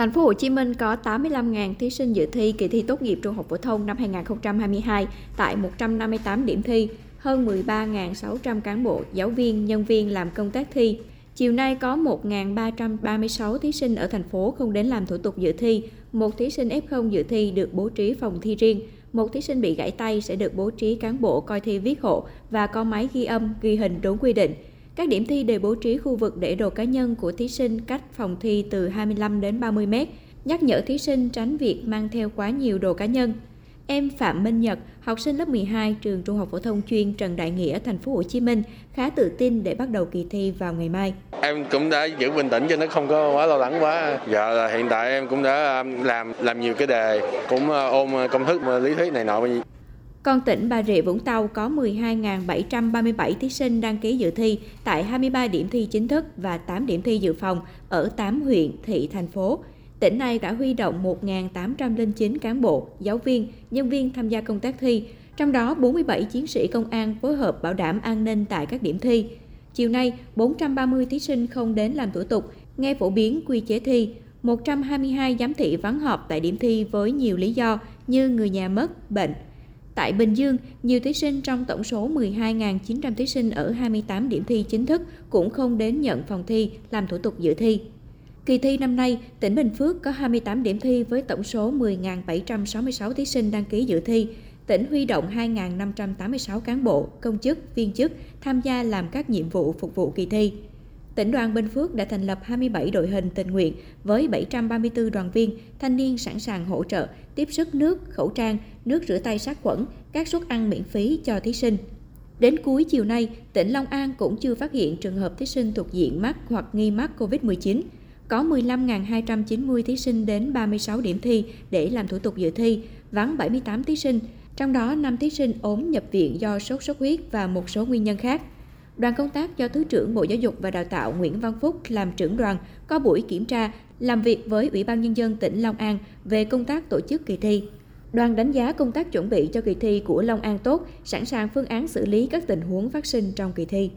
Thành phố Hồ Chí Minh có 85.000 thí sinh dự thi kỳ thi tốt nghiệp trung học phổ thông năm 2022 tại 158 điểm thi, hơn 13.600 cán bộ, giáo viên, nhân viên làm công tác thi. Chiều nay có 1.336 thí sinh ở thành phố không đến làm thủ tục dự thi, một thí sinh F0 dự thi được bố trí phòng thi riêng, một thí sinh bị gãy tay sẽ được bố trí cán bộ coi thi viết hộ và có máy ghi âm, ghi hình đúng quy định. Các điểm thi đều bố trí khu vực để đồ cá nhân của thí sinh cách phòng thi từ 25 đến 30 mét, nhắc nhở thí sinh tránh việc mang theo quá nhiều đồ cá nhân. Em Phạm Minh Nhật, học sinh lớp 12 trường Trung học phổ thông chuyên Trần Đại Nghĩa, thành phố Hồ Chí Minh, khá tự tin để bắt đầu kỳ thi vào ngày mai. Em cũng đã giữ bình tĩnh cho nó không có quá lo lắng quá. Giờ là hiện tại em cũng đã um, làm làm nhiều cái đề, cũng uh, ôm uh, công thức uh, lý thuyết này nọ. Còn tỉnh Bà Rịa Vũng Tàu có 12.737 thí sinh đăng ký dự thi tại 23 điểm thi chính thức và 8 điểm thi dự phòng ở 8 huyện, thị, thành phố. Tỉnh này đã huy động 1.809 cán bộ, giáo viên, nhân viên tham gia công tác thi, trong đó 47 chiến sĩ công an phối hợp bảo đảm an ninh tại các điểm thi. Chiều nay, 430 thí sinh không đến làm thủ tục, nghe phổ biến quy chế thi. 122 giám thị vắng họp tại điểm thi với nhiều lý do như người nhà mất, bệnh, Tại Bình Dương, nhiều thí sinh trong tổng số 12.900 thí sinh ở 28 điểm thi chính thức cũng không đến nhận phòng thi làm thủ tục dự thi. Kỳ thi năm nay, tỉnh Bình Phước có 28 điểm thi với tổng số 10.766 thí sinh đăng ký dự thi. Tỉnh huy động 2.586 cán bộ, công chức, viên chức tham gia làm các nhiệm vụ phục vụ kỳ thi tỉnh đoàn Bình Phước đã thành lập 27 đội hình tình nguyện với 734 đoàn viên, thanh niên sẵn sàng hỗ trợ, tiếp sức nước, khẩu trang, nước rửa tay sát khuẩn, các suất ăn miễn phí cho thí sinh. Đến cuối chiều nay, tỉnh Long An cũng chưa phát hiện trường hợp thí sinh thuộc diện mắc hoặc nghi mắc COVID-19. Có 15.290 thí sinh đến 36 điểm thi để làm thủ tục dự thi, vắng 78 thí sinh, trong đó 5 thí sinh ốm nhập viện do sốt xuất huyết và một số nguyên nhân khác. Đoàn công tác do Thứ trưởng Bộ Giáo dục và Đào tạo Nguyễn Văn Phúc làm trưởng đoàn có buổi kiểm tra, làm việc với Ủy ban Nhân dân tỉnh Long An về công tác tổ chức kỳ thi. Đoàn đánh giá công tác chuẩn bị cho kỳ thi của Long An tốt, sẵn sàng phương án xử lý các tình huống phát sinh trong kỳ thi.